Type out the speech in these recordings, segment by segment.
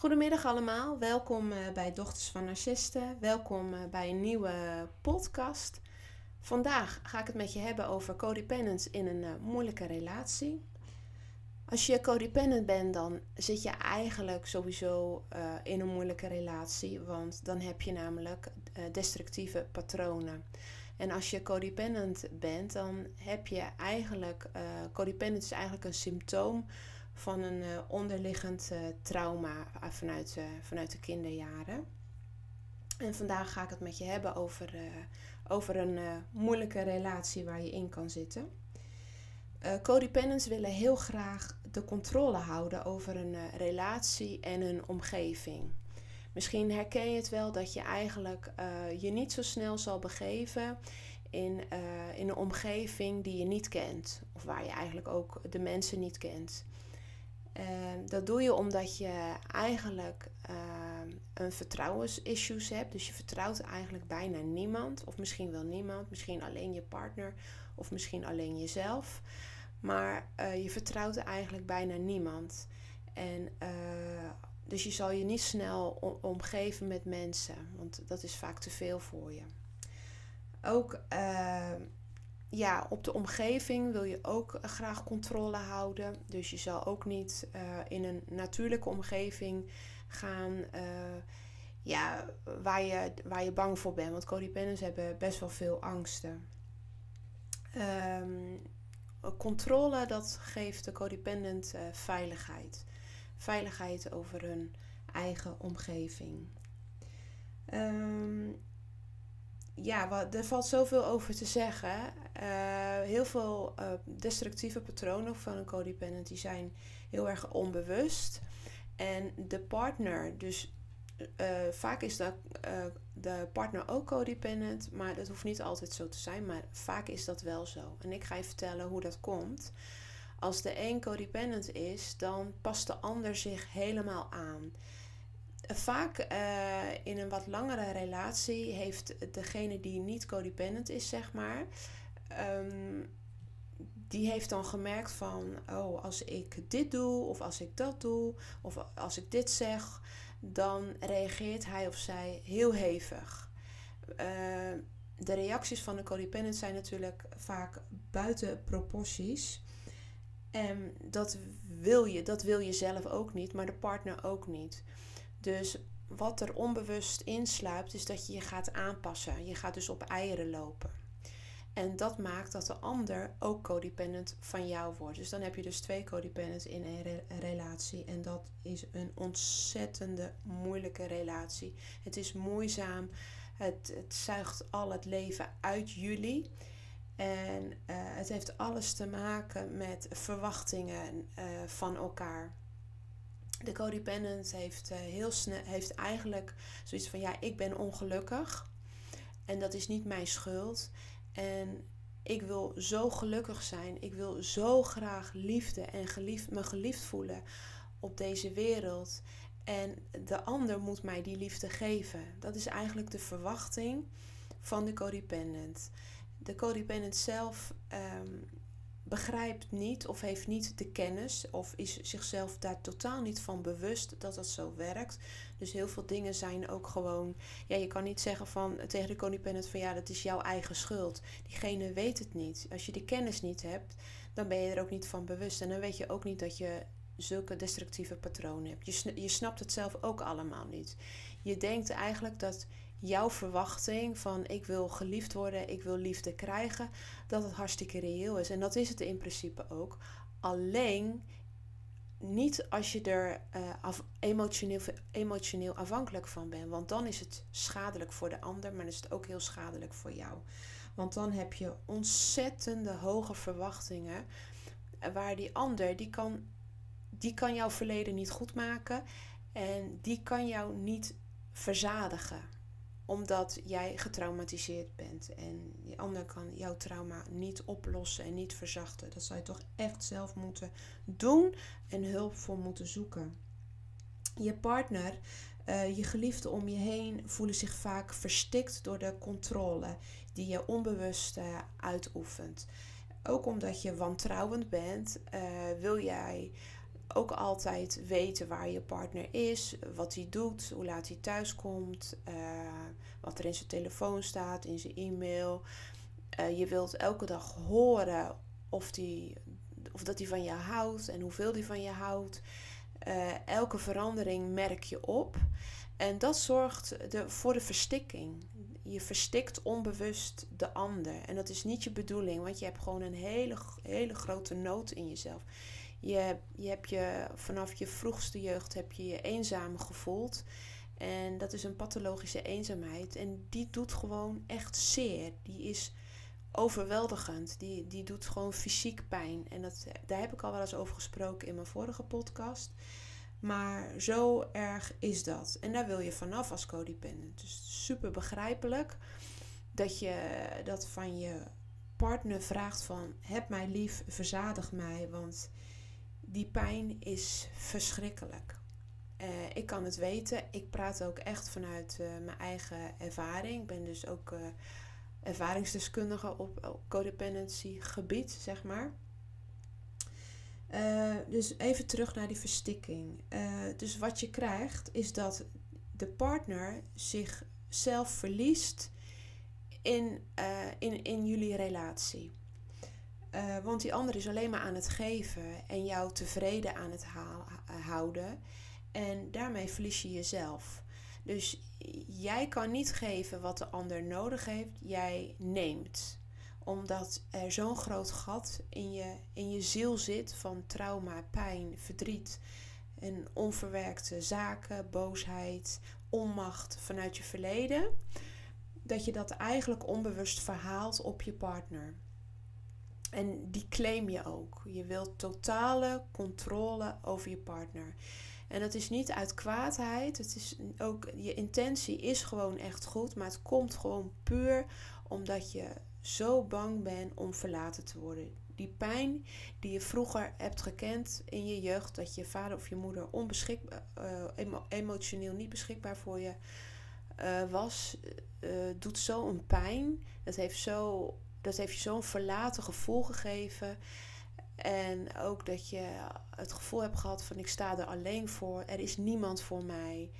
Goedemiddag allemaal, welkom eh, bij Dochters van Narcisten. Welkom eh, bij een nieuwe podcast. Vandaag ga ik het met je hebben over codependence in een uh, moeilijke relatie. Als je codependent bent, dan zit je eigenlijk sowieso in een moeilijke relatie, want dan heb je namelijk destructieve patronen. En als je codependent bent, dan heb je eigenlijk, uh, codependent is eigenlijk een symptoom van een onderliggend trauma vanuit, vanuit de kinderjaren. En vandaag ga ik het met je hebben over, over een moeilijke relatie waar je in kan zitten. Uh, codependents willen heel graag de controle houden over een relatie en een omgeving. Misschien herken je het wel dat je eigenlijk je niet zo snel zal begeven in, in een omgeving die je niet kent. Of waar je eigenlijk ook de mensen niet kent. Dat doe je omdat je eigenlijk een vertrouwensissues hebt. Dus je vertrouwt eigenlijk bijna niemand. Of misschien wel niemand. Misschien alleen je partner. Of misschien alleen jezelf. Maar uh, je vertrouwt eigenlijk bijna niemand. En uh, dus je zal je niet snel omgeven met mensen, want dat is vaak te veel voor je. Ook uh, ja, op de omgeving wil je ook graag controle houden. Dus je zal ook niet in een natuurlijke omgeving gaan ja, waar, je, waar je bang voor bent. Want codependents hebben best wel veel angsten. Um, controle, dat geeft de codependent veiligheid. Veiligheid over hun eigen omgeving. Um, ja, wat, er valt zoveel over te zeggen. Uh, heel veel uh, destructieve patronen van een codependent die zijn heel erg onbewust. En de partner, dus uh, vaak is uh, de partner ook codependent, maar dat hoeft niet altijd zo te zijn, maar vaak is dat wel zo. En ik ga je vertellen hoe dat komt. Als de een codependent is, dan past de ander zich helemaal aan. Vaak uh, in een wat langere relatie heeft degene die niet codependent is, zeg maar, um, die heeft dan gemerkt van, oh, als ik dit doe, of als ik dat doe, of als ik dit zeg, dan reageert hij of zij heel hevig. Uh, de reacties van de codependent zijn natuurlijk vaak buiten proporties. En dat wil je, dat wil je zelf ook niet, maar de partner ook niet. Dus wat er onbewust insluipt, is dat je je gaat aanpassen. Je gaat dus op eieren lopen. En dat maakt dat de ander ook codependent van jou wordt. Dus dan heb je dus twee codependents in een relatie. En dat is een ontzettende moeilijke relatie. Het is moeizaam. Het, het zuigt al het leven uit jullie. En uh, het heeft alles te maken met verwachtingen uh, van elkaar. De codependent heeft, uh, heel snel, heeft eigenlijk zoiets van: ja, ik ben ongelukkig. En dat is niet mijn schuld. En ik wil zo gelukkig zijn. Ik wil zo graag liefde en geliefd, me geliefd voelen op deze wereld. En de ander moet mij die liefde geven. Dat is eigenlijk de verwachting van de codependent. De codependent zelf um, begrijpt niet of heeft niet de kennis of is zichzelf daar totaal niet van bewust dat dat zo werkt. Dus heel veel dingen zijn ook gewoon, ja, je kan niet zeggen van tegen de codependent van ja, dat is jouw eigen schuld. Diegene weet het niet. Als je die kennis niet hebt, dan ben je er ook niet van bewust en dan weet je ook niet dat je zulke destructieve patronen hebt. Je, je snapt het zelf ook allemaal niet. Je denkt eigenlijk dat jouw verwachting van ik wil geliefd worden, ik wil liefde krijgen, dat het hartstikke reëel is. En dat is het in principe ook. Alleen niet als je er af, emotioneel, emotioneel afhankelijk van bent. Want dan is het schadelijk voor de ander, maar is het ook heel schadelijk voor jou. Want dan heb je ontzettende hoge verwachtingen. Eh, waar die ander, die kan, die kan jouw verleden niet goed maken. En die kan jou niet verzadigen omdat jij getraumatiseerd bent. En die ander kan jouw trauma niet oplossen en niet verzachten. Dat zou je toch echt zelf moeten doen en hulp voor moeten zoeken. Je partner, uh, je geliefde om je heen voelen zich vaak verstikt door de controle die je onbewust uh, uitoefent. Ook omdat je wantrouwend bent, uh, wil jij ook altijd weten waar je partner is, wat hij doet, hoe laat hij thuis komt, uh, wat er in zijn telefoon staat, in zijn e-mail. Uh, je wilt elke dag horen of, die, of dat hij van je houdt en hoeveel hij van je houdt. Uh, elke verandering merk je op. En dat zorgt de, voor de verstikking. Je verstikt onbewust de ander. En dat is niet je bedoeling, want je hebt gewoon een hele, hele grote nood in jezelf. Je, je hebt je vanaf je vroegste jeugd heb je je eenzaam gevoeld. En dat is een pathologische eenzaamheid. En die doet gewoon echt zeer. Die is overweldigend. Die, die doet gewoon fysiek pijn. En dat, daar heb ik al wel eens over gesproken in mijn vorige podcast. Maar zo erg is dat. En daar wil je vanaf als codependent. Dus super begrijpelijk dat je dat van je partner vraagt van... heb mij lief, verzadig mij, want die pijn is verschrikkelijk. Uh, ik kan het weten. Ik praat ook echt vanuit uh, mijn eigen ervaring. Ik ben dus ook uh, ervaringsdeskundige op, op codependency gebied, zeg maar. dus even terug naar die verstikking. dus wat je krijgt is dat de partner zichzelf verliest in, in, in jullie relatie. Uh, want die ander is alleen maar aan het geven en jou tevreden aan het houden. En daarmee verlies je jezelf. Dus jij kan niet geven wat de ander nodig heeft, jij neemt. Omdat er zo'n groot gat in je, in je ziel zit van trauma, pijn, verdriet en onverwerkte zaken, boosheid, onmacht vanuit je verleden. Dat je dat eigenlijk onbewust verhaalt op je partner. En die claim je ook. Je wilt totale controle over je partner. En dat is niet uit kwaadheid. Het is ook, je intentie is gewoon echt goed. Maar het komt gewoon puur omdat je zo bang bent om verlaten te worden. Die pijn die je vroeger hebt gekend in je jeugd, dat je vader of je moeder onbeschikbaar, uh, emotioneel niet beschikbaar voor je uh, was, uh, doet zo een pijn. Dat heeft zo dat heeft je zo'n verlaten gevoel gegeven. En ook dat je het gevoel hebt gehad van ik sta er alleen voor. Er is niemand voor mij.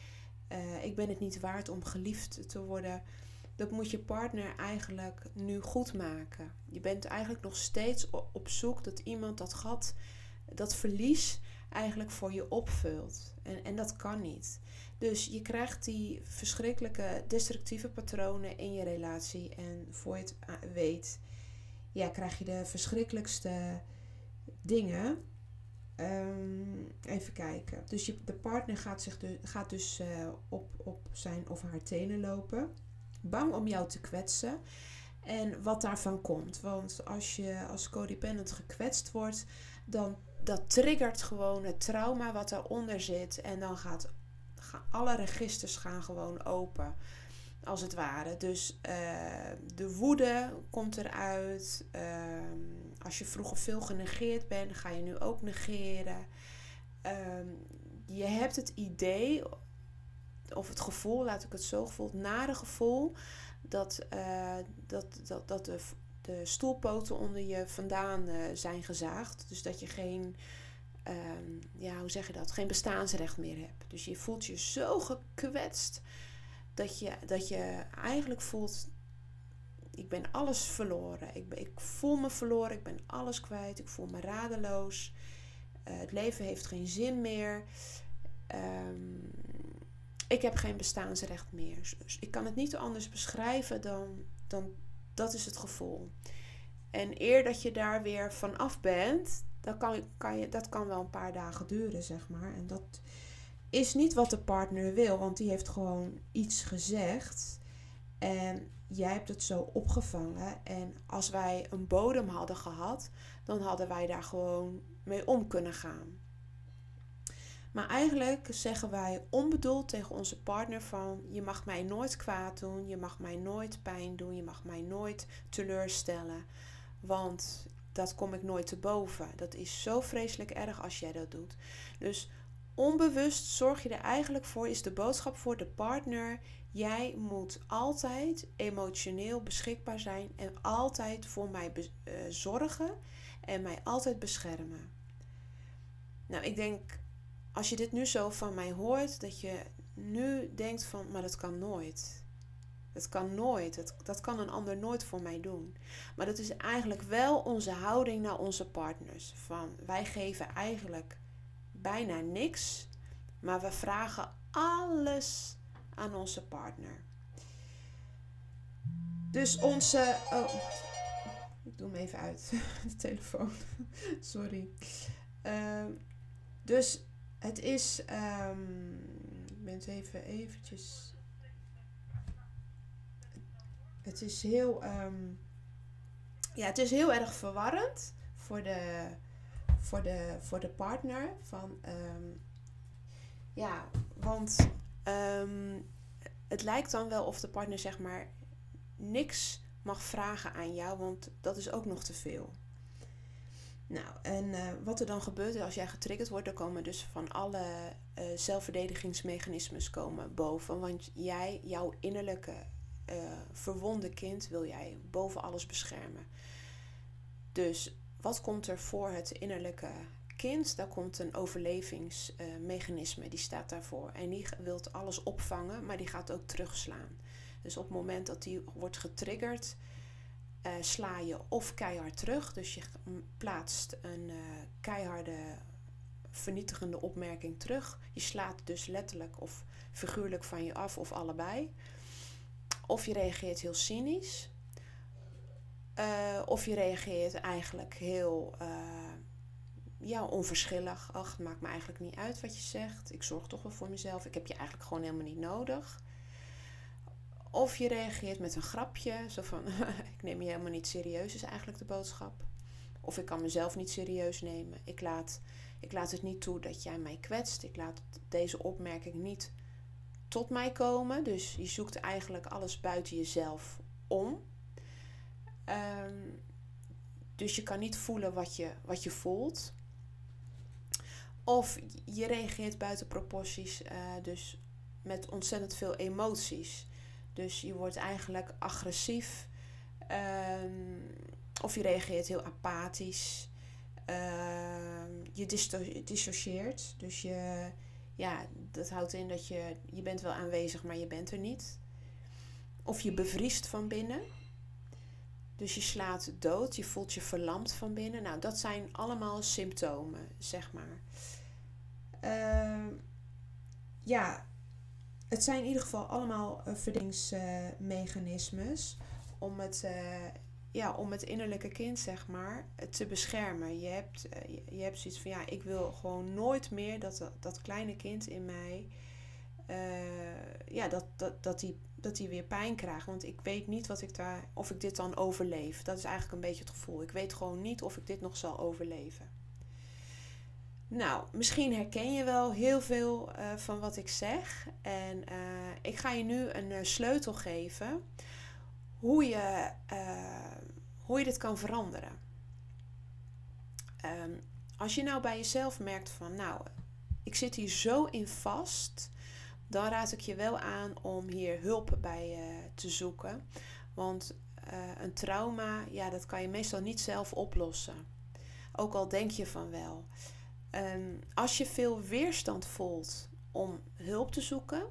Uh, ik ben het niet waard om geliefd te worden. Dat moet je partner eigenlijk nu goed maken. Je bent eigenlijk nog steeds op zoek dat iemand dat gat, dat verlies eigenlijk voor je opvult. En, en dat kan niet. Dus je krijgt die verschrikkelijke destructieve patronen in je relatie. En voor je het weet, ja, krijg je de verschrikkelijkste dingen. Um, even kijken. Dus je, de partner gaat, zich dus, gaat dus uh, op, op zijn of haar tenen lopen. Bang om jou te kwetsen. En wat daarvan komt. Want als je als codependent gekwetst wordt, dan dat triggert gewoon het trauma wat daaronder zit. En dan gaat alle registers gaan gewoon open. Als het ware. Dus uh, de woede komt eruit. Uh, als je vroeger veel genegeerd bent, ga je nu ook negeren. Uh, je hebt het idee, of het gevoel, laat ik het zo gevoeld, nare gevoel, dat, uh, dat, dat, dat de, de stoelpoten onder je vandaan uh, zijn gezaagd. Dus dat je geen um, ja, hoe zeg je dat, geen bestaansrecht meer hebt. Dus je voelt je zo gekwetst dat je, dat je eigenlijk voelt, ik ben alles verloren. Ik, ik voel me verloren, ik ben alles kwijt, ik voel me radeloos. Uh, het leven heeft geen zin meer. Um, ik heb geen bestaansrecht meer. Dus ik kan het niet anders beschrijven dan, dan dat is het gevoel. En eer dat je daar weer vanaf bent, dat kan, kan je, dat kan wel een paar dagen duren, zeg maar. En dat is niet wat de partner wil, want die heeft gewoon iets gezegd. En jij hebt het zo opgevangen. En als wij een bodem hadden gehad, dan hadden wij daar gewoon mee om kunnen gaan. Maar eigenlijk zeggen wij onbedoeld tegen onze partner van je mag mij nooit kwaad doen, je mag mij nooit pijn doen, je mag mij nooit teleurstellen. Want dat kom ik nooit te boven. Dat is zo vreselijk erg als jij dat doet. Dus onbewust zorg je er eigenlijk voor, is de boodschap voor de partner. Jij moet altijd emotioneel beschikbaar zijn en altijd voor mij uh, zorgen en mij altijd beschermen. Nou, ik denk, als je dit nu zo van mij hoort, dat je nu denkt van, maar dat kan nooit. Dat kan nooit. Dat, dat kan een ander nooit voor mij doen. Maar dat is eigenlijk wel onze houding naar onze partners. Van wij geven eigenlijk bijna niks, maar we vragen alles aan onze partner. Dus onze. Oh, ik doe hem even uit, de telefoon. Sorry. Ehm, dus het is. Um, ik ben het even eventjes. Het is heel. Um, ja, het is heel erg verwarrend voor de, voor de, voor de partner. Van, ja, want het lijkt dan wel of de partner zeg maar niks mag vragen aan jou, want dat is ook nog te veel. Nou, en uh, wat er dan gebeurt als jij getriggerd wordt, dan komen dus van alle uh, zelfverdedigingsmechanismes komen boven. Want jij, jouw innerlijke uh, verwonde kind, wil jij boven alles beschermen. Dus wat komt er voor het innerlijke kind? Daar komt een overlevingsmechanisme, die staat daarvoor. En die wil alles opvangen, maar die gaat ook terugslaan. Dus op het moment dat die wordt getriggerd, uh, sla je of keihard terug. Dus je plaatst een uh, keiharde vernietigende opmerking terug. Je slaat dus letterlijk of figuurlijk van je af of allebei. Of je reageert heel cynisch. Uh, of je reageert eigenlijk heel ja, onverschillig. Ach, het maakt me eigenlijk niet uit wat je zegt. Ik zorg toch wel voor mezelf. Ik heb je eigenlijk gewoon helemaal niet nodig. Of je reageert met een grapje, zo van ik neem je helemaal niet serieus, is eigenlijk de boodschap. Of ik kan mezelf niet serieus nemen. Ik laat, ik laat het niet toe dat jij mij kwetst. Ik laat deze opmerking niet tot mij komen. Dus je zoekt eigenlijk alles buiten jezelf om. Ehm, dus je kan niet voelen wat je, wat je voelt. Of je reageert buiten proporties, uh, dus met ontzettend veel emoties. Dus je wordt eigenlijk agressief. Um, of je reageert heel apathisch. Uh, je dissocieert. Dus je, ja, dat houdt in dat je, je bent wel aanwezig, maar je bent er niet. Of je bevriest van binnen. Dus je slaat dood, je voelt je verlamd van binnen. Nou, dat zijn allemaal symptomen, zeg maar. Uh, ja, het zijn in ieder geval allemaal uh, verdedigingsmechanismes om het, uh, ja, om het innerlijke kind, zeg maar, te beschermen. Je hebt, uh, je hebt zoiets van, ja, ik wil gewoon nooit meer dat dat kleine kind in mij, ja, dat, dat, dat, die, dat die weer pijn krijgt. Want ik weet niet wat ik daar, of ik dit dan overleef. Dat is eigenlijk een beetje het gevoel. Ik weet gewoon niet of ik dit nog zal overleven. Nou, misschien herken je wel heel veel uh, van wat ik zeg. En ik ga je nu een sleutel geven hoe je, hoe je dit kan veranderen. Um, als je nou bij jezelf merkt van, nou, ik zit hier zo in vast, dan raad ik je wel aan om hier hulp bij te zoeken. Want een trauma, ja, dat kan je meestal niet zelf oplossen. Ook al denk je van wel. Um, als je veel weerstand voelt om hulp te zoeken,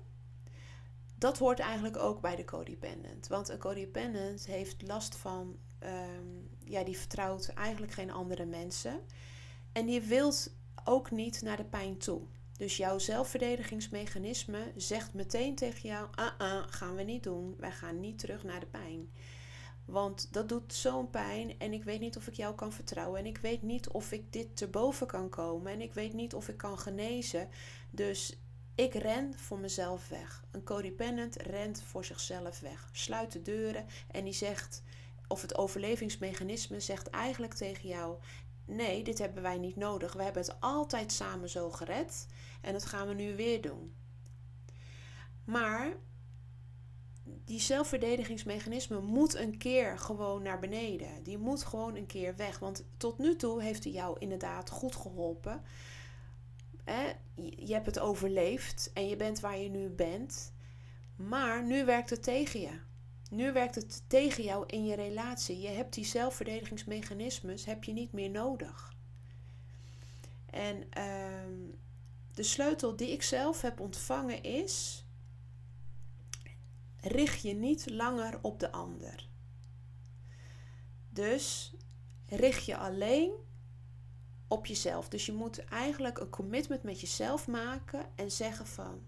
dat hoort eigenlijk ook bij de codependent. Want een codependent heeft last van, um, ja, die vertrouwt eigenlijk geen andere mensen. En die wilt ook niet naar de pijn toe. Dus jouw zelfverdedigingsmechanisme zegt meteen tegen jou: ah, ah, gaan we niet doen. Wij gaan niet terug naar de pijn. Want dat doet zo'n pijn en ik weet niet of ik jou kan vertrouwen. En ik weet niet of ik dit te boven kan komen. En ik weet niet of ik kan genezen. Dus ik ren voor mezelf weg. Een codependent rent voor zichzelf weg. Sluit de deuren en die zegt, of het overlevingsmechanisme zegt eigenlijk tegen jou: Nee, dit hebben wij niet nodig. We hebben het altijd samen zo gered en dat gaan we nu weer doen. Maar die zelfverdedigingsmechanisme moet een keer gewoon naar beneden. Die moet gewoon een keer weg. Want tot nu toe heeft hij jou inderdaad goed geholpen. Je hebt het overleefd en je bent waar je nu bent. Maar nu werkt het tegen je. Nu werkt het tegen jou in je relatie. Je hebt die zelfverdedigingsmechanismes heb je niet meer nodig. En ehm, de sleutel die ik zelf heb ontvangen is: richt je niet langer op de ander. Dus richt je alleen op jezelf. Dus je moet eigenlijk een commitment met jezelf maken en zeggen van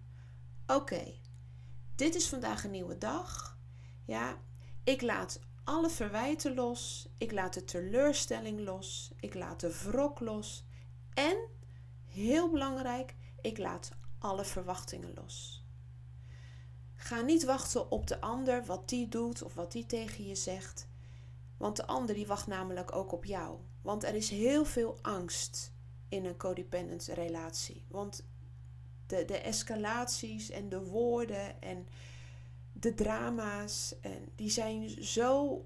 oké, dit is vandaag een nieuwe dag. Ja, ik laat alle verwijten los. Ik laat de teleurstelling los. Ik laat de wrok los. En, heel belangrijk, ik laat alle verwachtingen los. Ga niet wachten op de ander, wat die doet of wat die tegen je zegt. Want de ander die wacht namelijk ook op jou. Want er is heel veel angst in een codependent relatie. Want de, de escalaties en de woorden en de drama's, en die zijn zo.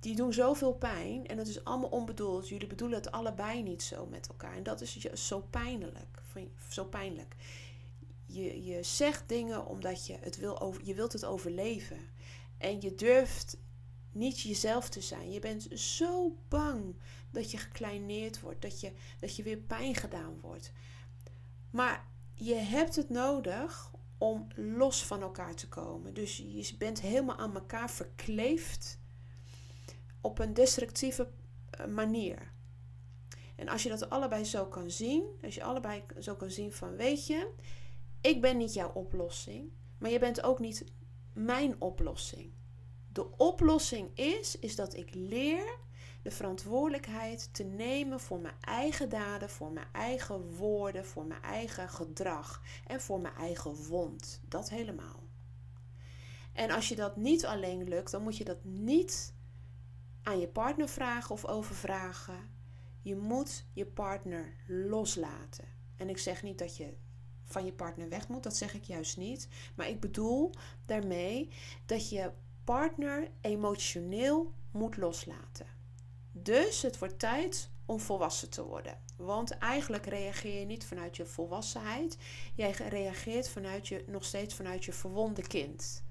Die doen zoveel pijn en het is allemaal onbedoeld. Jullie bedoelen het allebei niet zo met elkaar. En dat is zo pijnlijk. Zo pijnlijk. Je, je zegt dingen omdat je het wil over, je wilt het overleven. En je durft niet jezelf te zijn. Je bent zo bang dat je gekleineerd wordt, dat je, dat je weer pijn gedaan wordt. Maar je hebt het nodig om los van elkaar te komen. Dus je bent helemaal aan elkaar verkleefd op een destructieve eh, manier. En als je dat allebei zo kan zien, als je allebei zo kan zien van weet je, ik ben niet jouw oplossing, maar je bent ook niet mijn oplossing. De oplossing is, is dat ik leer de verantwoordelijkheid te nemen voor mijn eigen daden, voor mijn eigen woorden, voor mijn eigen gedrag en voor mijn eigen wond. Dat helemaal. En als je dat niet alleen lukt, dan moet je dat niet aan je partner vragen of overvragen. Je moet je partner loslaten. En ik zeg niet dat je van je partner weg moet, dat zeg ik juist niet. Maar ik bedoel daarmee dat je partner emotioneel moet loslaten. Dus het wordt tijd om volwassen te worden. Want eigenlijk reageer je niet vanuit je volwassenheid. Jij reageert vanuit je, nog steeds vanuit je verwonde kind.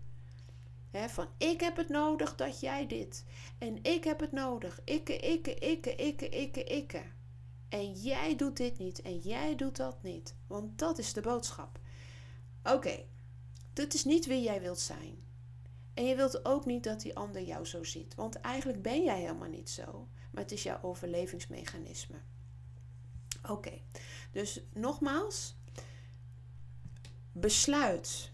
van ik heb het nodig dat jij dit. En ik heb het nodig. Ikke, ikke, ikke, ikke, ikke, ikke. En jij doet dit niet. En jij doet dat niet. Want dat is de boodschap. Oké, dit is niet wie jij wilt zijn. En je wilt ook niet dat die ander jou zo ziet. Want eigenlijk ben jij helemaal niet zo. Maar het is jouw overlevingsmechanisme. Oké, dus nogmaals. Besluit.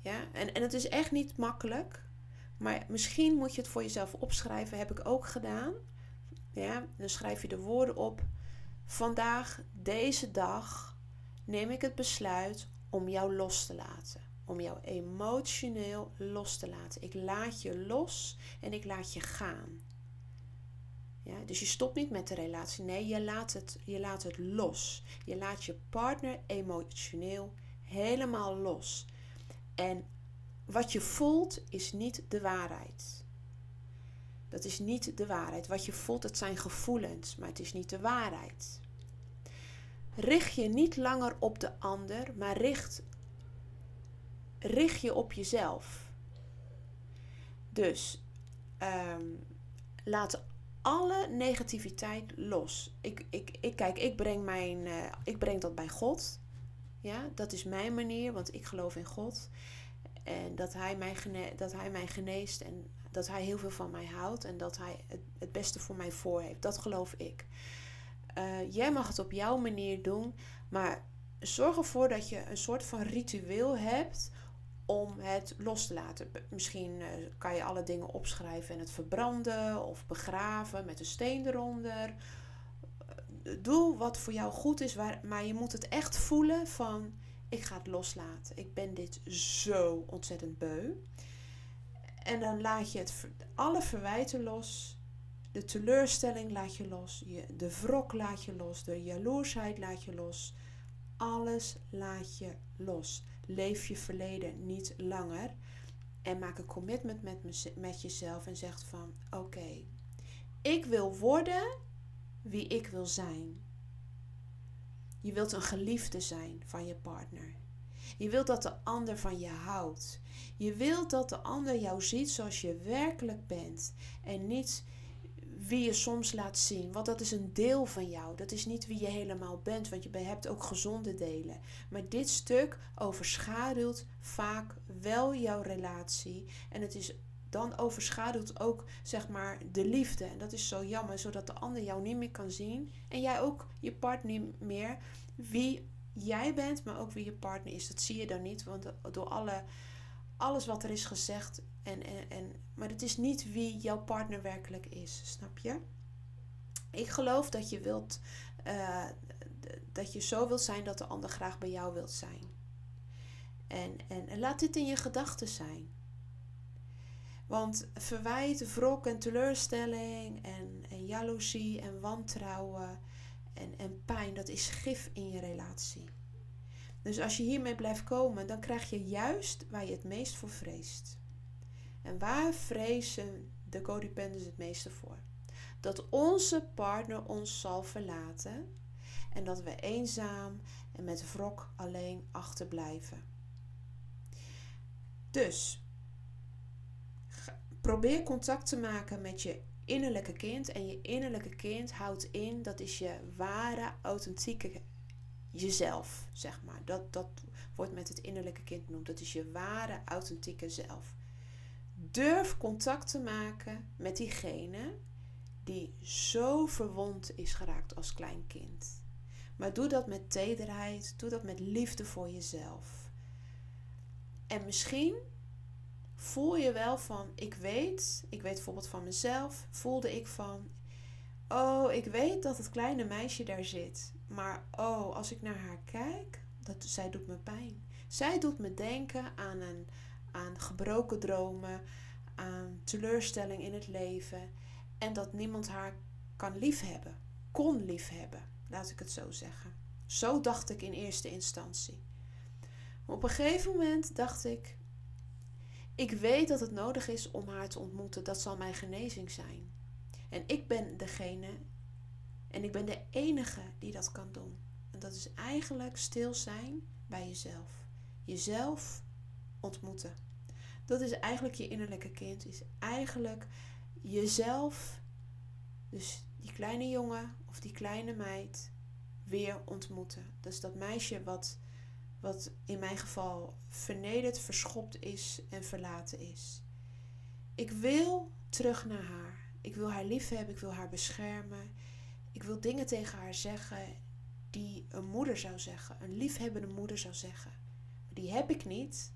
Ja, en, en het is echt niet makkelijk. Maar misschien moet je het voor jezelf opschrijven. Heb ik ook gedaan. Ja, dan schrijf je de woorden op. Vandaag, deze dag, neem ik het besluit om jou los te laten om jou emotioneel los te laten. Ik laat je los en ik laat je gaan. Ja, dus je stopt niet met de relatie. Nee, je laat, het, je laat het los. Je laat je partner emotioneel helemaal los. En wat je voelt is niet de waarheid. Dat is niet de waarheid. Wat je voelt, dat zijn gevoelens, maar het is niet de waarheid. Richt je niet langer op de ander, maar richt richt je op jezelf. Dus um, laat alle negativiteit los. Ik, ik, ik, kijk, ik breng, mijn, uh, ik breng dat bij God. Ja, dat is mijn manier, want ik geloof in God. En dat hij, mij gene dat hij mij geneest en dat hij heel veel van mij houdt en dat hij het, beste voor mij voor heeft. Dat geloof ik. Uh, jij mag het op jouw manier doen, maar zorg ervoor dat je een soort van ritueel hebt om het los te laten. Misschien uh, kan je alle dingen opschrijven en het verbranden of begraven met een steen eronder. Eh, doe wat voor jou goed is, maar je moet het echt voelen van ik ga het loslaten. Ik ben dit zo ontzettend beu. En dan laat je het, alle verwijten los. De teleurstelling laat je los. De wrok laat je los. De jaloersheid laat je los. Alles laat je los. Leef je verleden niet langer. En maak een commitment met, met jezelf en zegt van oké, ik wil worden wie ik wil zijn. Je wilt een geliefde zijn van je partner. Je wilt dat de ander van je houdt. Je wilt dat de ander jou ziet zoals je werkelijk bent. En niet wie je soms laat zien. Want dat is een deel van jou. Dat is niet wie je helemaal bent, want je hebt ook gezonde delen. Maar dit stuk overschaduwt vaak wel jouw relatie. En het is dan overschaduwt ook zeg maar de liefde. En dat is zo jammer, zodat de ander jou niet meer kan zien. En jij ook je partner niet meer. Wie jij bent, maar ook wie je partner is. Dat zie je dan niet, want door alle, alles wat er is gezegd. En, en, en, maar het is niet wie jouw partner werkelijk is, snap je? Ik geloof dat je wilt, uh, dat je zo wilt zijn dat de ander graag bij jou wilt zijn. En, en, en laat dit in je gedachten zijn. Want verwijt, wrok en teleurstelling en, en jaloezie en wantrouwen en, en pijn, dat is gif in je relatie. Dus als je hiermee blijft komen, dan krijg je juist waar je het meest voor vreest. En waar vrezen de codependents het meeste voor? Dat onze partner ons zal verlaten en dat we eenzaam en met wrok alleen achterblijven. Dus probeer contact te maken met je innerlijke kind. En je innerlijke kind houdt in, dat is je ware, authentieke jezelf, zeg maar. Dat, dat wordt met het innerlijke kind genoemd. Dat is je ware, authentieke zelf. Durf contact te maken met diegene die zo verwond is geraakt als klein kind. Maar doe dat met tederheid, doe dat met liefde voor jezelf. En misschien voel je wel van, ik weet, ik weet bijvoorbeeld van mezelf, voelde ik van, oh, ik weet dat het kleine meisje daar zit. Maar oh, als ik naar haar kijk, dat, zij doet me pijn. Zij doet me denken aan, een, aan gebroken dromen, aan teleurstelling in het leven. En dat niemand haar kan liefhebben, kon liefhebben, laat ik het zo zeggen. Zo dacht ik in eerste instantie. op een gegeven moment dacht ik, ik weet dat het nodig is om haar te ontmoeten. Dat zal mijn genezing zijn. En ik ben degene en ik ben de enige die dat kan doen. En dat is eigenlijk stil zijn bij jezelf. Jezelf ontmoeten. Dat is eigenlijk je innerlijke kind. Is eigenlijk jezelf, dus die kleine jongen of die kleine meid, weer ontmoeten. Dus dat meisje wat wat in mijn geval vernederd, verschopt is en verlaten is. Ik wil terug naar haar. Ik wil haar liefhebben, ik wil haar beschermen. Ik wil dingen tegen haar zeggen die een moeder zou zeggen, een liefhebbende moeder zou zeggen. Maar die heb ik niet.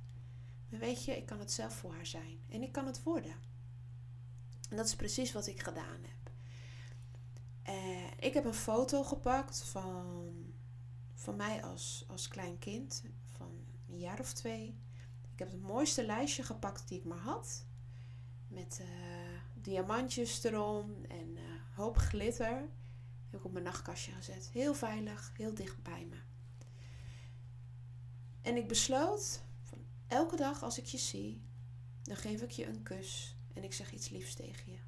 Maar weet je, ik kan het zelf voor haar zijn en ik kan het worden. En dat is precies wat ik gedaan heb. Uh, ik heb een foto gepakt van van mij als, als klein kind van een jaar of twee. Ik heb het mooiste lijstje gepakt die ik maar had. Met uh, diamantjes erom en uh, hoop glitter. Heb ik op mijn nachtkastje gezet. Heel veilig, heel dicht bij me. En ik besloot, van elke dag als ik je zie, dan geef ik je een kus en ik zeg iets liefs tegen je.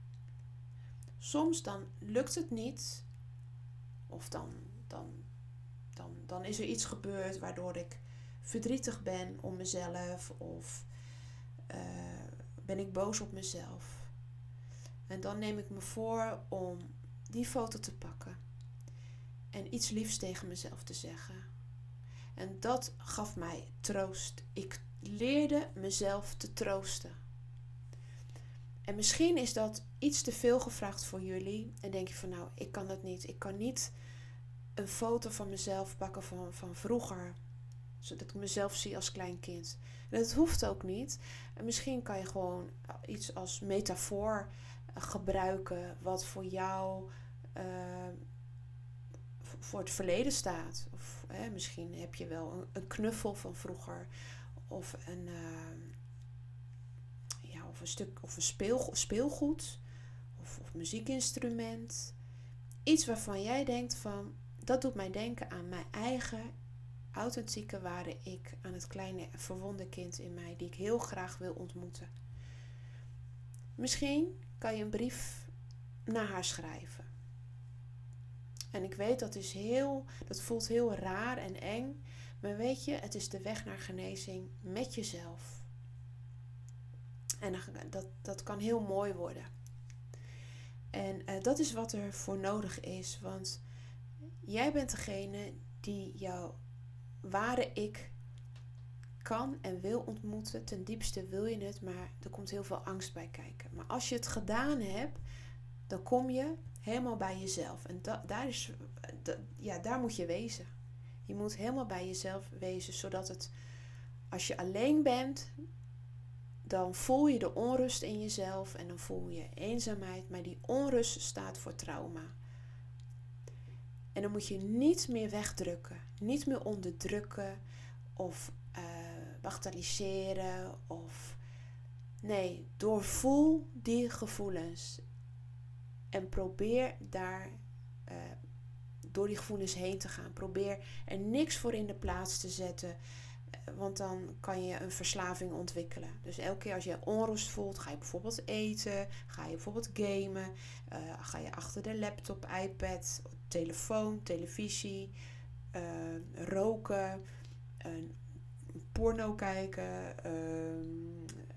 Soms dan lukt het niet, of dan, dan dan, dan is er iets gebeurd waardoor ik verdrietig ben om mezelf of uh, ben ik boos op mezelf. En dan neem ik me voor om die foto te pakken en iets liefs tegen mezelf te zeggen. En dat gaf mij troost. Ik leerde mezelf te troosten. En misschien is dat iets te veel gevraagd voor jullie. En denk je van nou, ik kan dat niet. Ik kan niet een foto van mezelf pakken van, van vroeger. Zodat ik mezelf zie als klein kind. En dat hoeft ook niet. En misschien kan je gewoon iets als metafoor eh, gebruiken. Wat voor jou uh, voor het verleden staat. Of hè, misschien heb je wel een, knuffel van vroeger. Of een, uh, ja, of een stuk of een speel, speelgoed. Of, of muziekinstrument. Iets waarvan jij denkt van dat doet mij denken aan mijn eigen authentieke ware ik, aan het kleine verwonde kind in mij die ik heel graag wil ontmoeten. Misschien kan je een brief naar haar schrijven. En ik weet dat is heel, dat voelt heel raar en eng, maar weet je, het is de weg naar genezing met jezelf. En dat, dat kan heel mooi worden. En uh, dat is wat er voor nodig is. Want jij bent degene die jouw ware ik kan en wil ontmoeten. Ten diepste wil je het, maar er komt heel veel angst bij kijken. Maar als je het gedaan hebt, dan kom je helemaal bij jezelf. En daar, is, ja, daar moet je wezen. Je moet helemaal bij jezelf wezen, zodat het, als je alleen bent, dan voel je de onrust in jezelf en dan voel je eenzaamheid. Maar die onrust staat voor trauma. En dan moet je niet meer wegdrukken, niet meer onderdrukken of uh, of nee, doorvoel die gevoelens en probeer daar uh, door die gevoelens heen te gaan. Probeer er niks voor in de plaats te zetten. Eh, want dan kan je een verslaving ontwikkelen. Dus elke keer als je onrust voelt, ga je bijvoorbeeld eten, ga je bijvoorbeeld gamen, uh, ga je achter de laptop, iPad, telefoon, televisie, roken, porno kijken.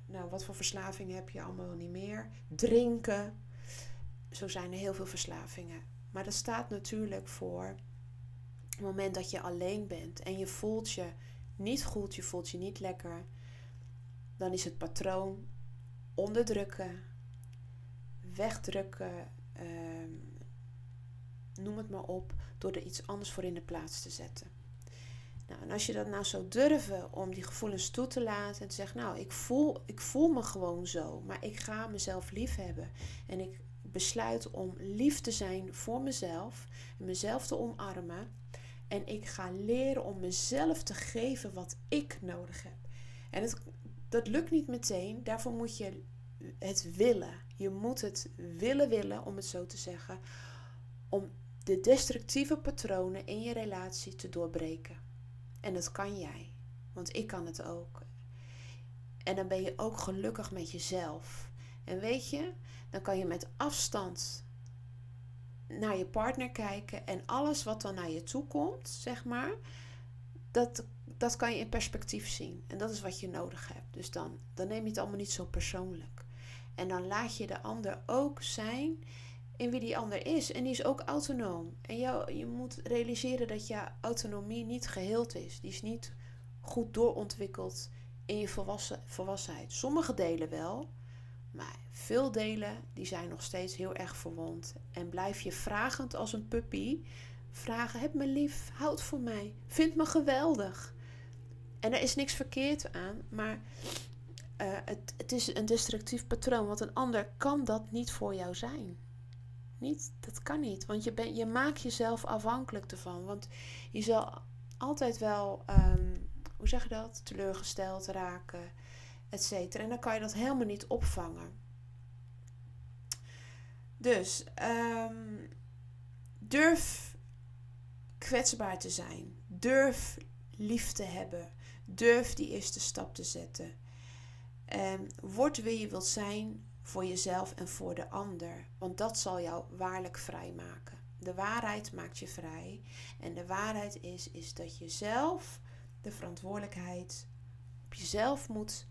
nou, wat voor verslaving heb je allemaal niet meer? Drinken. Zo zijn er heel veel verslavingen. Maar dat staat natuurlijk voor het moment dat je alleen bent en je voelt je niet goed, je voelt je niet lekker. Dan is het patroon onderdrukken, wegdrukken, ehm, noem het maar op, door er iets anders voor in de plaats te zetten. Nou, en als je dat nou zou durven om die gevoelens toe te laten en te zeggen, nou, ik voel, ik voel me gewoon zo, maar ik ga mezelf lief hebben en ik besluit om lief te zijn voor mezelf en mezelf te omarmen. En ik ga leren om mezelf te geven wat ik nodig heb. En het, dat lukt niet meteen. Daarvoor moet je het willen. Je moet het willen willen, om het zo te zeggen. Om de destructieve patronen in je relatie te doorbreken. En dat kan jij. Want ik kan het ook. En dan ben je ook gelukkig met jezelf. En weet je, dan kan je met afstand naar je partner kijken en alles wat dan naar je toe komt, zeg maar, dat, dat kan je in perspectief zien. En dat is wat je nodig hebt. Dus dan, dan neem je het allemaal niet zo persoonlijk. En dan laat je de ander ook zijn in wie die ander is. En die is ook autonoom. En jou, je moet realiseren dat je autonomie niet geheeld is. Die is niet goed doorontwikkeld in je volwassen, volwassenheid. Sommige delen wel, veel delen die zijn nog steeds heel erg verwond. En blijf je vragend als een puppy. Vragen, heb me lief, houd voor mij, vind me geweldig. En er is niks verkeerd aan, maar uh, het, het is een destructief patroon. Want een ander kan dat niet voor jou zijn. Niet, dat kan niet. Want je, ben, je maakt jezelf afhankelijk ervan. Want je zal altijd wel, um, hoe zeg je dat, teleurgesteld raken En dan kan je dat helemaal niet opvangen. Dus um, durf kwetsbaar te zijn. Durf lief te hebben. Durf die eerste stap te zetten. Um, word wie je wilt zijn voor jezelf en voor de ander. Want dat zal jou waarlijk vrij maken. De waarheid maakt je vrij. En de waarheid is, is dat je zelf de verantwoordelijkheid op jezelf moet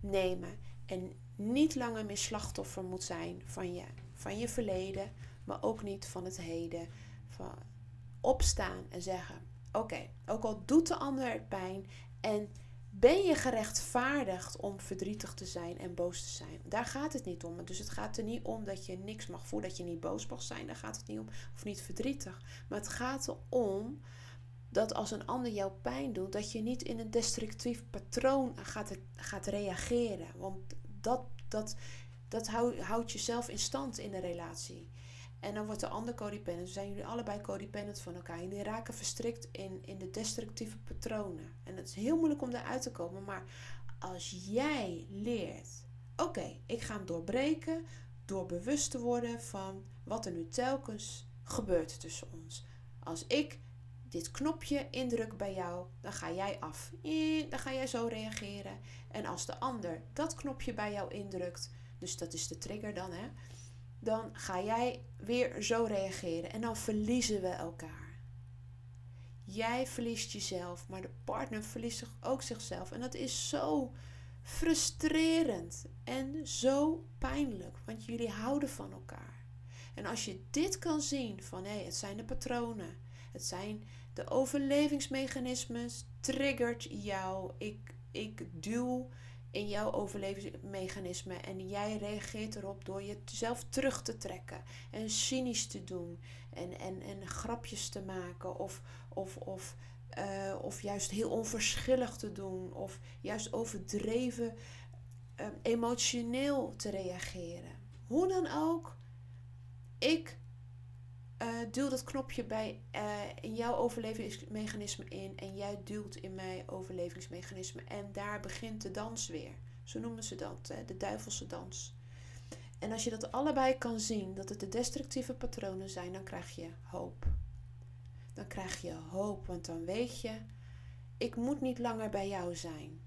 nemen. En niet langer meer slachtoffer moet zijn van je, van je verleden, maar ook niet van het heden. Van opstaan en zeggen: Oké, ook al doet de ander pijn en ben je gerechtvaardigd om verdrietig te zijn en boos te zijn? Daar gaat het niet om. Dus het gaat er niet om dat je niks mag voelen, dat je niet boos mag zijn. Daar gaat het niet om. Of niet verdrietig. Maar het gaat erom dat als een ander jou pijn doet, dat je niet in een destructief patroon gaat, gaat reageren. Want dat, dat, dat houdt jezelf in stand in de relatie. En dan wordt de ander codependent. Dan zijn jullie allebei codependent van elkaar. Jullie raken verstrikt in, in de destructieve patronen. En het is heel moeilijk om daaruit te komen. Maar als jij leert, oké, ik ga hem doorbreken door bewust te worden van wat er nu telkens gebeurt tussen ons. Als ik dit knopje indruk bij jou, dan ga jij af. Dan ga jij zo reageren. En als de ander dat knopje bij jou indrukt, dus dat is de trigger dan, hè, dan ga jij weer zo reageren. En dan verliezen we elkaar. Jij verliest jezelf, maar de partner verliest ook zichzelf. En dat is zo frustrerend en zo pijnlijk, want jullie houden van elkaar. En als je dit kan zien van hé, het zijn de patronen, het zijn de overlevingsmechanismes, triggert jou. Ik, ik duw in jouw overlevingsmechanisme en jij reageert erop door jezelf terug te trekken en cynisch te doen en, en, en grapjes te maken of, of, of, uh, of juist heel onverschillig te doen of juist overdreven uh, emotioneel te reageren. Hoe dan ook, ik uh, duw dat knopje bij uh, in jouw overlevingsmechanisme in en jij duwt in mijn overlevingsmechanisme. En daar begint de dans weer. Zo noemen ze dat, de duivelse dans. En als je dat allebei kan zien, dat het de destructieve patronen zijn, dan krijg je hoop. Dan krijg je hoop, want dan weet je, ik moet niet langer bij jou zijn.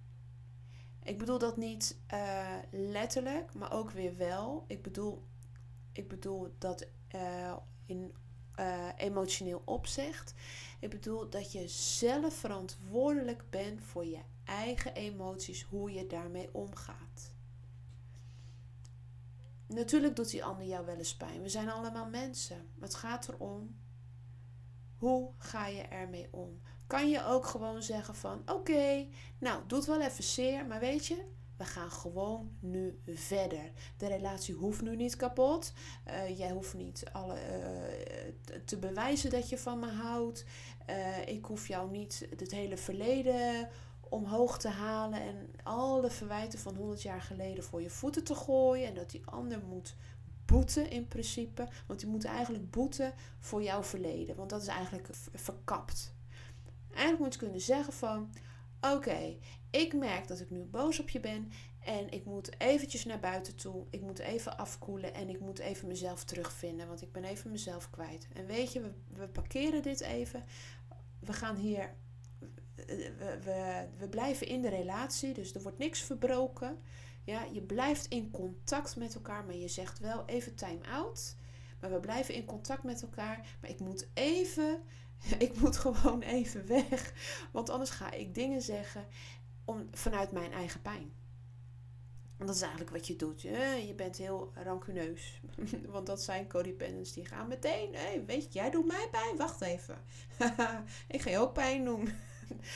Ik bedoel dat niet uh, letterlijk, maar ook weer wel. Ik bedoel, ik bedoel dat uh, emotioneel opzicht. Ik bedoel dat je zelf verantwoordelijk bent voor je eigen emoties, hoe je daarmee omgaat. Natuurlijk doet die ander jou wel eens pijn. We zijn allemaal mensen. Het gaat erom, hoe ga je ermee om? Kan je ook gewoon zeggen van, oké, nou, doet wel even zeer, maar weet je, we gaan gewoon nu verder. De relatie hoeft nu niet kapot. Uh, jij hoeft niet alle, uh, te bewijzen dat je van me houdt. Uh, ik hoef jou niet het hele verleden omhoog te halen en alle verwijten van 100 jaar geleden voor je voeten te gooien. En dat die ander moet boeten in principe. Want die moet eigenlijk boeten voor jouw verleden. Want dat is eigenlijk verkapt. Eigenlijk moet je kunnen zeggen van... Oké, ik merk dat ik nu boos op je ben en ik moet eventjes naar buiten toe. Ik moet even afkoelen en ik moet even mezelf terugvinden, want ik ben even mezelf kwijt. En weet je, we, we parkeren dit even. We gaan hier, we, we, we blijven in de relatie, dus er wordt niks verbroken. Ja, je blijft in contact met elkaar, maar je zegt wel even time out. Maar we blijven in contact met elkaar. Maar ik moet even, ik moet gewoon even weg. Want anders ga ik dingen zeggen om, vanuit mijn eigen pijn. En dat is eigenlijk wat je doet. Je, bent heel rancuneus. Want dat zijn codependents die gaan meteen. Hey, weet je, jij doet mij pijn. Wacht even. ik ga je ook pijn doen.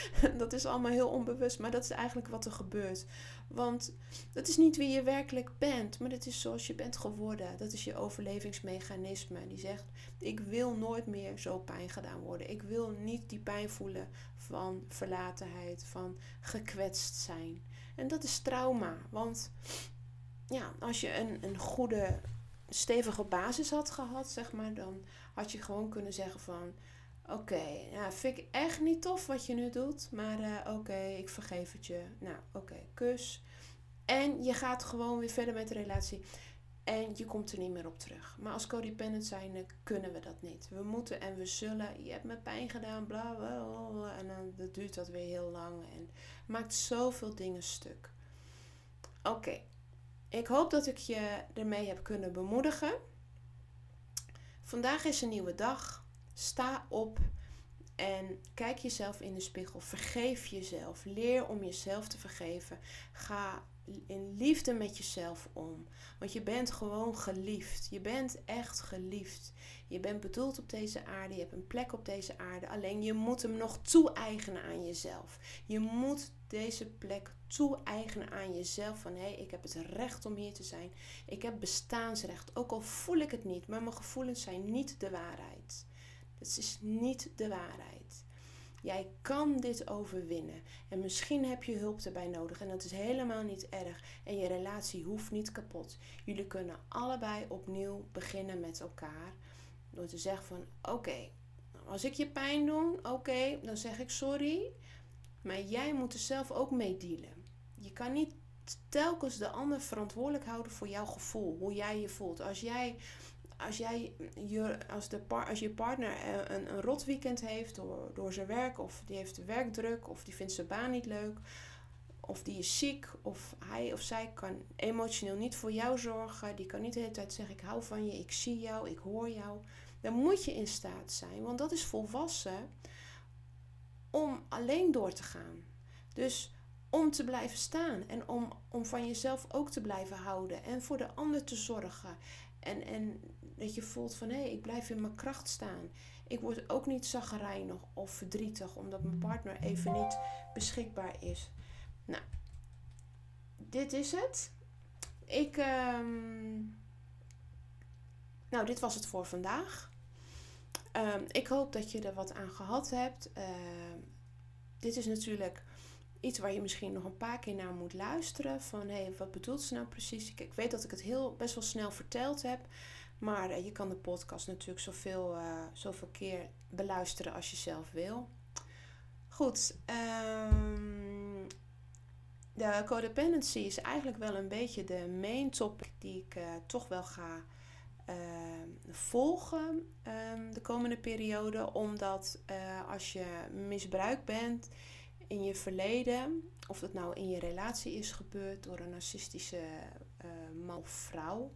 dat is allemaal heel onbewust. Maar dat is eigenlijk wat er gebeurt. Want dat is niet wie je werkelijk bent. Maar dat is zoals je bent geworden. Dat is je overlevingsmechanisme. Die zegt: Ik wil nooit meer zo pijn gedaan worden. Ik wil niet die pijn voelen van verlatenheid. Van gekwetst zijn. En dat is trauma. Want ja, als je een, een goede, stevige basis had gehad, zeg maar, dan had je gewoon kunnen zeggen van. Oké, ja, vind ik echt niet tof wat je nu doet. Maar uh, oké, ik vergeef het je. Nou, oké, kus. En je gaat gewoon weer verder met de relatie. En je komt er niet meer op terug. Maar als codependent zijn kunnen we dat niet. We moeten en we zullen. Je hebt me pijn gedaan, bla bla bla. En dan dat duurt dat weer heel lang. En maakt zoveel dingen stuk. Oké. Ik hoop dat ik je ermee heb kunnen bemoedigen. Vandaag is een nieuwe dag. Sta op en kijk jezelf in de spiegel. Vergeef jezelf. Leer om jezelf te vergeven. Ga in liefde met jezelf om. Want je bent gewoon geliefd. Je bent echt geliefd. Je bent bedoeld op deze aarde. Je hebt een plek op deze aarde. Alleen je moet hem nog toe-eigenen aan jezelf. Je moet deze plek toe-eigenen aan jezelf. Van hé, hey, ik heb het recht om hier te zijn. Ik heb bestaansrecht. Ook al voel ik het niet. Maar mijn gevoelens zijn niet de waarheid. Het is niet de waarheid. Jij kan dit overwinnen. En misschien heb je hulp erbij nodig. En dat is helemaal niet erg. En je relatie hoeft niet kapot. Jullie kunnen allebei opnieuw beginnen met elkaar. Door te zeggen van oké, als ik je pijn doe, oké, dan zeg ik sorry. Maar jij moet er zelf ook mee dealen. Je kan niet telkens de ander verantwoordelijk houden voor jouw gevoel. Hoe jij je voelt. Als jij als, jij je, als, de als je partner een, een rot weekend heeft door, door zijn werk, of die heeft werkdruk, of die vindt zijn baan niet leuk, of die is ziek, of hij of zij kan emotioneel niet voor jou zorgen, die kan niet de hele tijd zeggen: Ik hou van je, ik zie jou, ik hoor jou. Dan moet je in staat zijn, want dat is volwassen, om alleen door te gaan. Dus om te blijven staan en om, om van jezelf ook te blijven houden en voor de ander te zorgen En, en dat je voelt van hé, hey, ik blijf in mijn kracht staan. Ik word ook niet zaggerijnig of verdrietig omdat mijn partner even niet beschikbaar is. Nou, dit is het. Ik. Ehm, nou, dit was het voor vandaag. Ehm, ik hoop dat je er wat aan gehad hebt. Ehm, dit is natuurlijk iets waar je misschien nog een paar keer naar moet luisteren. Van hé, hey, wat bedoelt ze nou precies? Ik, weet dat ik het heel best wel snel verteld heb. Maar uh, je kan de podcast natuurlijk zoveel, uh, zoveel keer beluisteren als je zelf wil. Goed, um, de codependency is eigenlijk wel een beetje de main topic die ik uh, toch wel ga volgen um, de komende periode. Omdat als je misbruikt bent in je verleden, of dat nou in je relatie is gebeurd door een narcistische man of vrouw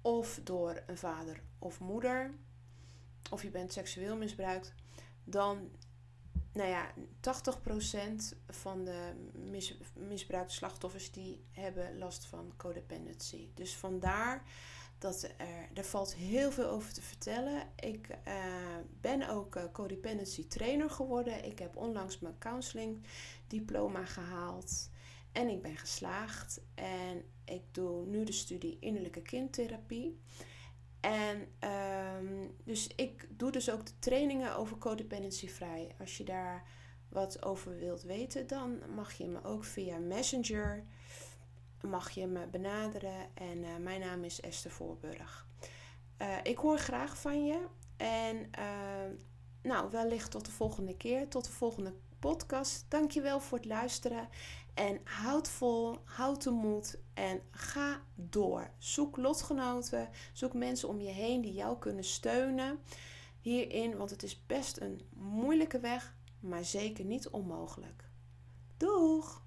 of door een vader of moeder, of je bent seksueel misbruikt, dan, nou ja, 80% van de mis, misbruikte slachtoffers die hebben last van codependency. Dus vandaar dat er, er valt heel veel over te vertellen. Ik uh, ben ook uh, codependency trainer geworden. Ik heb onlangs mijn counseling diploma gehaald. En ik ben geslaagd. En ik doe nu de studie innerlijke kindtherapie. En um, dus ik doe dus ook de trainingen over codependency vrij. Als je daar wat over wilt weten, dan mag je me ook via Messenger mag je me benaderen. En uh, mijn naam is Esther Voorburg. Uh, ik hoor graag van je. En uh, nou, wellicht tot de volgende keer. Tot de volgende podcast. Dankjewel voor het luisteren. En houd vol, houd de moed en ga door. Zoek lotgenoten, zoek mensen om je heen die jou kunnen steunen hierin, want het is best een moeilijke weg, maar zeker niet onmogelijk. Doeg!